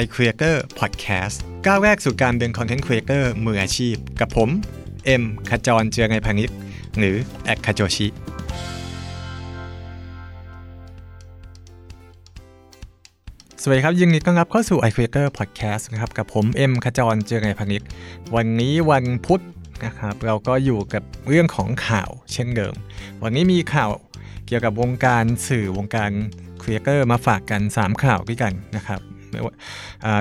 iCreator Podcast ก้าวแรกสู่การเป็น Content Creator มืออาชีพ กับผม เอ็มขจรเจียรนัยพานิชหรือ @khajochi สวัสดีครับยินดีต้อนรับเข้าสู่ iCreator Podcast นะครับ กับผม เอ็มขจรเจียรนัยพานิชวันนี้วันพุธนะครับเราก็อยู่กับเรื่องของข่าวเช่นเดิม วันนี้มีข่าวเกี่ยวกับวงการสื่อวงการcreator มาฝากกัน 3 ข่าวด้วยกันนะครับ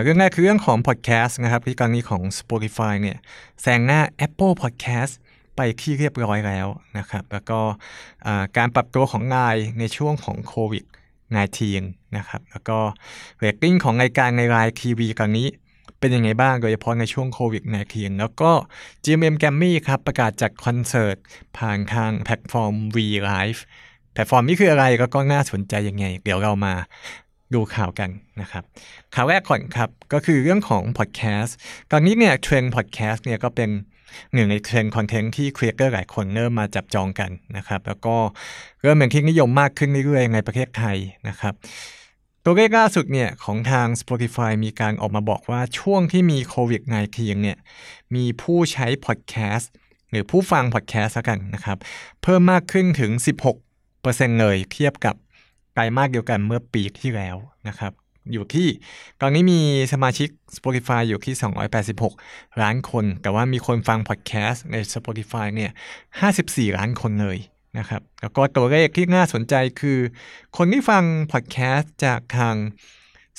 เรื่องแรกคือเรื่องของ podcast นะครับที่กรณีของ Spotify เนี่ยแซงหน้า Apple Podcast ไปที่เรียบร้อยแล้วนะครับแล้วก็การปรับตัวของนายในช่วงของโควิด -19 นะครับแล้วก็เรตติ้งของรายการใน LINE TV กรณีเป็นยังไงบ้างโดยเฉพาะในช่วงโควิด -19 แล้วก็ GMM g r a m m y ครับประกาศจัดคอนเสิร์ตผ่านทางแพลตฟอร์ม V Live แพลตฟอร์มนี้คืออะไรก็ก็น่าสนใจยังไง เดี๋ยวเรามา ดูข่าวกันนะครับข่าวแรกก่อนครับ ก็คือเรื่องของพอดแคสต์ตอนนี้เนี่ยเทรนด์พอดแคสต์เนี่ยก็เป็นหนึ่งในเทรนด์ content ที่ creator หลายคนเริ่มมาจับจองกันนะครับ แล้วก็เริ่มเป็นที่นิยมมากขึ้นเรื่อยๆในประเทศไทยนะครับ ตัวเลขล่าสุดเนี่ยของทาง Spotify มีการออกมาบอกว่าช่วงที่มีโควิด -19 เนี่ยมีผู้ใช้พอดแคสต์หรือผู้ฟังพอดแคสต์กันนะครับ เพิ่มมากขึ้นถึง 16%เลยเทียบกับ ไตรมาสเดียวกันเมื่อปีที่แล้วนะครับอยู่ที่ตอนนี้มีสมาชิก Spotify อยู่ที่ 286 ล้านคน แต่ว่ามีคนฟังพอดแคสต์ใน Spotify เนี่ย 54 ล้านคนเลยนะครับ แล้วก็ตัวเลขที่น่าสนใจคือ คนที่ฟังพอดแคสต์จากทาง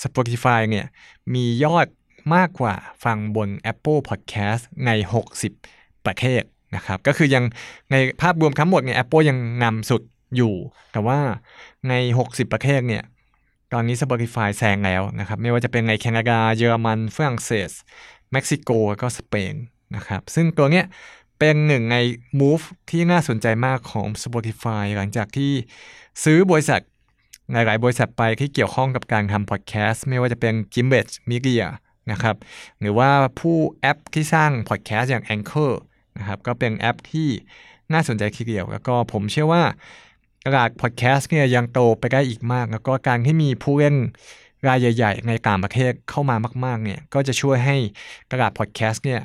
Spotify เนี่ย มียอดมากกว่าฟังบน Apple Podcast ใน 60 ประเทศนะครับ ก็คือยังในภาพรวมทั้งหมดเนี่ย Apple ยังนำสุด อยู่ แต่ว่าใน 60 ประเทศเนี่ย ตอนนี้ Spotify แซงแล้วนะครับ ไม่ว่าจะเป็นในแคนาดา เยอรมัน ฝรั่งเศส เม็กซิโกแล้วก็สเปนนะครับ ซึ่งตัวเนี้ยเป็นหนึ่งใน move ที่น่าสนใจมากของ Spotify หลังจากที่ซื้อบริษัทหลาย ๆ บริษัทไปที่เกี่ยวข้องกับการทำพอดแคสต์ไม่ว่าจะเป็น g i m b a g e Media นะครับ หรือว่าผู้แอปที่สร้างพอดแคสต์อย่าง Anchor นะครับ ก็เป็นแอปที่น่าสนใจทีเดียว แล้วก็ผมเชื่อว่า ตลาดพอดแคสต์เนี่ยยังโตไปได้อีกมาก แล้วก็การที่มีผู้เล่นรายใหญ่ ๆ ในต่างประเทศเข้ามามาก ๆ เนี่ยก็จะช่วยให้ตลาดพอดแคสต์เนี่ย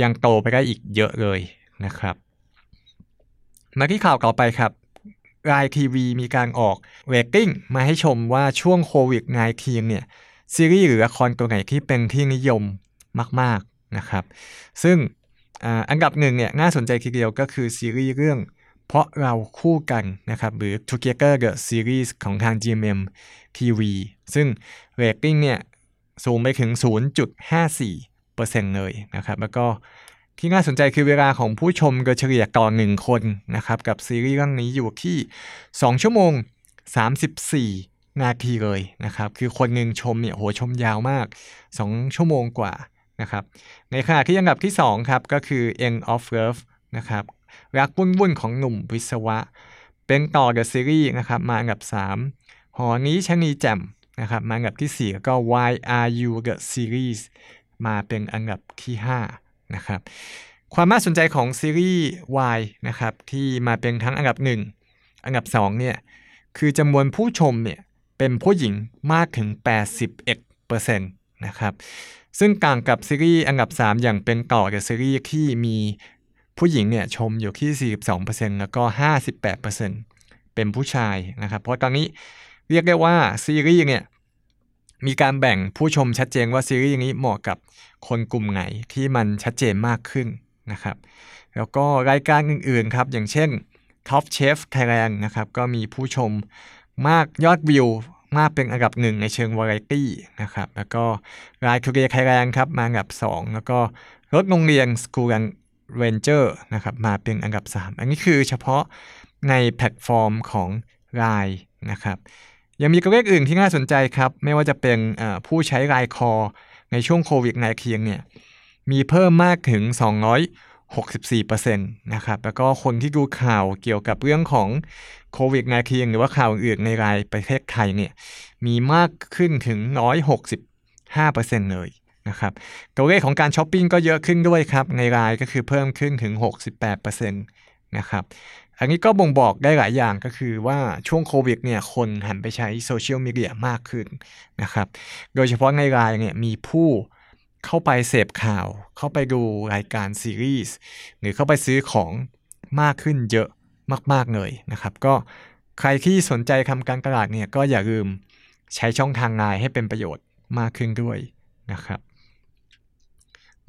ยังโตไปได้อีกเยอะเลยนะครับ มาที่ข่าวต่อไปครับ LINE TV มีการออกเรตติ้งมาให้ชมว่าช่วงโควิด -19 เนี่ยซีรีส์หรือละครตัวไหนที่เป็นที่นิยมมาก ๆนะครับ ซึ่งอันดับหนึ่งเนี่ยน่าสนใจทีเดียวก็คือซีรีส์เรื่อง เพราะเราคู่กันนะครับหรือ Together the Series ของทาง GMM TV ซึ่งเรตติ้งเนี่ยสูงไปถึง 0.54%เลยนะครับ แล้วก็ที่น่าสนใจคือเวลาของผู้ชมก็เฉลี่ยต่อหนึ่งคนนะครับ กับซีรีส์เรื่องนี้อยู่ที่ 2 ชั่วโมง 34 นาทีเลยนะครับ คือคนหนึ่งชมเนี่ยโหชมยาวมาก 2 ชั่วโมงกว่านะครับ ในขณะที่อันดับที่ 2 ครับ ก็คือ End of Love นะครับ รักวุ่นวุ่นของหนุ่มวิศวะ เป็นต่อเดอะซีรีส์นะครับมาอันดับ 3 หอนี้ชนีแจ่มนะครับมาอันดับที่ 4 แล้วก็ Why Are You The Series มาเป็นอันดับที่ 5 นะครับ ความน่าสนใจของซีรีส์ Y นะครับที่มาเป็นทั้งอันดับ 1 อันดับ 2 เนี่ย คือจำนวนผู้ชมเนี่ยเป็นผู้หญิงมากถึง 81%นะครับซึ่งต่างกับซีรีส์อันดับ 3 อย่างเป็นต่อเดอะซีรีส์ที่มี ผู้หญิงเนี่ยชมอยู่ที่ 42%แล้วก็ 58%เป็นผู้ชายนะครับ เพราะตอนนี้เรียกได้ว่าซีรีส์เนี่ยมีการแบ่งผู้ชมชัดเจนว่าซีรีส์นี้เหมาะกับคนกลุ่มไหนที่มันชัดเจนมากขึ้นนะครับ แล้วก็รายการอื่นๆครับ อย่างเช่น Top Chef Thailand นะครับ ก็มีผู้ชมมากยอดวิวมากเป็นอันดับหนึ่งในเชิงวาไรตี้นะครับ แล้วก็รายคูเรียไทยแลนด์ครับมาอันดับ 2 แล้วก็รถโรงเรียนสกูลัน เรนเจอร์นะครับมาเป็นอันดับ 3 อันนี้คือเฉพาะในแพลตฟอร์มของ LINE นะครับยังมีตัวเลขอื่นที่น่าสนใจครับ ไม่ว่าจะเป็นผู้ใช้ LINE Call ในช่วงโควิด nineteen เนี่ยมีเพิ่มมากถึง 264%นะครับแล้วก็คนที่ดูข่าวเกี่ยวกับเรื่องของโควิด nineteen หรือว่าข่าวอื่นในรายประเทศไทยเนี่ยมีมากขึ้นถึง 165%เลย นะครับตัวเลขของการช้อปปิ้งก็เยอะขึ้นด้วยครับ ในรายก็คือเพิ่มขึ้นถึง 68%นะครับอันนี้ก็บ่งบอกได้หลายอย่างก็คือว่าช่วงโควิดเนี่ยคนหันไปใช้โซเชียลมีเดียมากขึ้นนะครับโดยเฉพาะในไลน์เนี่ยมีผู้เข้าไปเสพข่าว เข้าไปดูรายการซีรีส์หรือเข้าไปซื้อของมากขึ้นเยอะมาก ๆ เลยนะครับ ก็ใครที่สนใจทำการตลาดเนี่ยก็อย่าลืมใช้ช่องทางไลน์ให้เป็นประโยชน์มากขึ้นด้วยนะครับ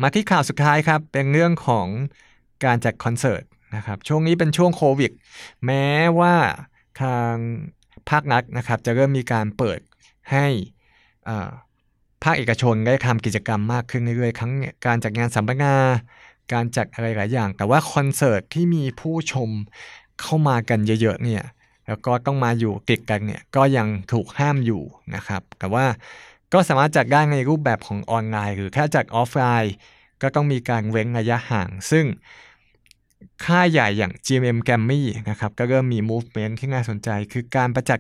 มาที่ข่าวสุดท้ายครับ เป็นเรื่องของการจัดคอนเสิร์ตนะครับ ช่วงนี้เป็นช่วงโควิด แม้ว่าทางภาครัฐนะครับ จะเริ่มมีการเปิดให้ภาคเอกชนได้ทำกิจกรรมมากขึ้นเรื่อยๆครั้งการจัดงานสัมมนาการจัดอะไรหลายอย่าง แต่ว่าคอนเสิร์ตที่มีผู้ชมเข้ามากันเยอะๆเนี่ยแล้วก็ต้องมาอยู่ติดกันเนี่ยก็ยังถูกห้ามอยู่นะครับ แต่ว่า ก็สามารถจัดได้ในรูปแบบของออนไลน์ หรือถ้าจัดออฟไลน์ ก็ต้องมีการเว้นระยะห่าง ซึ่งค่ายใหญ่อย่าง GMM g r a m m y นะครับก็เริ่มมี movement ที่น่าสนใจ คือการประจัด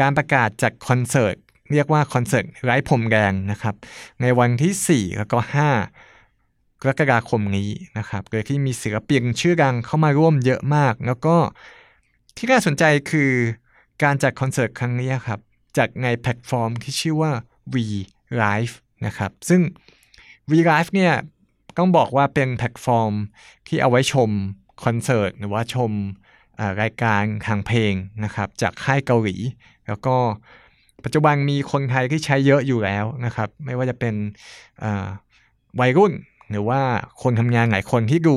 การประกาศจัดคอนเสิร์ตเรียกว่าคอนเสิร์ตไร้ผมแดงนะครับ ในวันที่ 4 แล้วก็ 5กรกฎาคมนี้นะครับโดยที่มีศิลปินชื่อดังเข้ามาร่วมเยอะมาก แล้วก็ที่น่าสนใจคือการจัดคอนเสิร์ตครั้งนี้ครับจัดในแพลตฟอร์มที่ชื่อว่า V Live นะครับ ซึ่ง V Live เนี่ยต้องบอกว่าเป็นแพลตฟอร์มที่เอาไว้ชมคอนเสิร์ตหรือว่าชมรายการทางเพลงนะครับ จากค่ายเกาหลี แล้วก็ปัจจุบันมีคนไทยที่ใช้เยอะอยู่แล้วนะครับ ไม่ว่าจะเป็นวัยรุ่นหรือว่าคนทำงานหลายคนที่ดู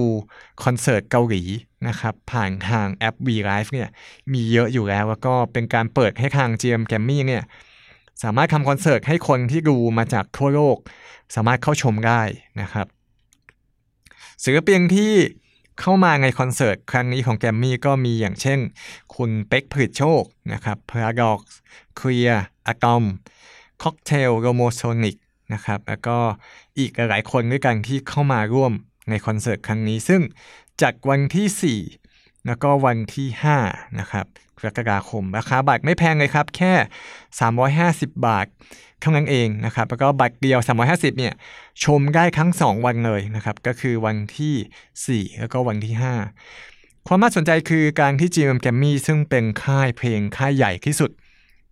คอนเสิร์ตเกาหลีนะครับผ่านทางแอป V Live เนี่ยมีเยอะอยู่แล้ว แล้วก็เป็นการเปิดให้ทาง GM g r a m m y เนี่ย สามารถทำคอนเสิร์ตให้คนที่ดูมาจากทั่วโลก สามารถเข้าชมได้นะครับศิลปินที่เข้ามาในคอนเสิร์ตครั้งนี้ของแกมมี่ก็มีอย่างเช่น คุณเป็กผลิตโชคนะครับพาราดอกเคลียอะตอมค็อกเทลโรโมโซนิกนะครับแล้วก็อีกหลายคนด้วยกันที่เข้ามาร่วมในคอนเสิร์ตครั้งนี้ ซึ่งจากวันที่ 4 แล้วก็วันที่5นะครับกรกฎาคม ราคาบัตรไม่แพงเลยครับ แค่ 350 บาทเท่านั้นเองนะครับ แล้วก็บัตรเดียว 350เนี่ยชมได้ทั้ง 2 วันเลยนะครับ ก็คือวันที่ 4 แล้วก็วันที่ 5 ความน่าสนใจคือการที่ GM g r a m m y ซึ่งเป็นค่ายเพลงค่ายใหญ่ที่สุด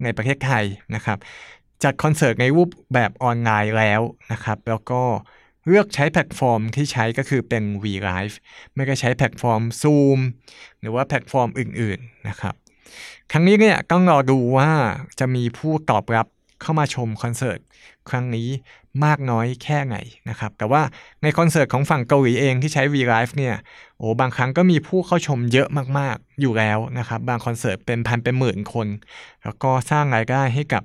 ในประเทศไทยนะครับจัดคอนเสิร์ตในรูปแบบออนไลน์แล้วนะครับ แล้วก็ เลือกใช้แพลตฟอร์มที่ใช้ก็คือเป็น V Live ไม่ก็ใช้แพลตฟอร์ม Zoom หรือว่าแพลตฟอร์มอื่นๆนะครับครั้งนี้เนี่ยต้องรอดูว่าจะมีผู้ตอบรับเข้ามาชมคอนเสิร์ตครั้งนี้มากน้อยแค่ไหนนะครับ แต่ว่าในคอนเสิร์ตของฝั่งเกาหลีเองที่ใช้ V Live เนี่ยโอ้บางครั้งก็มีผู้เข้าชมเยอะมากๆอยู่แล้วนะครับ บางคอนเสิร์ตเป็นพันเป็นหมื่นคน แล้วก็สร้างรายได้ให้กับ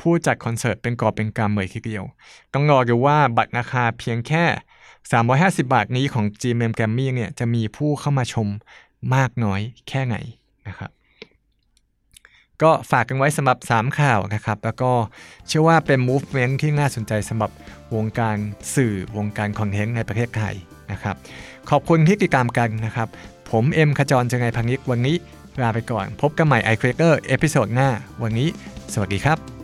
ผู้จัดคอนเสิร์ตเป็นกอบเป็นกำเลยทีเดียว ต้องรอดูว่าบัตรราคาเพียงแค่ 350 บาทนี้ของ GMM Grammy เนี่ยจะมีผู้เข้ามาชมมากน้อยแค่ไหนนะครับก็ฝากกันไว้สำหรับ 3 ข่าวนะครับ แล้วก็เชื่อว่าเป็น movement ที่น่าสนใจสำหรับวงการสื่อวงการคอนเทนต์ในประเทศไทยนะครับ ขอบคุณที่ติดตามกันนะครับ ผมเอ็มขจร เจียรนัยพานิชย์วันนี้ลาไปก่อน พบกันใหม่ i c r a k e r episode หน้า วันนี้ สวัสดีครับ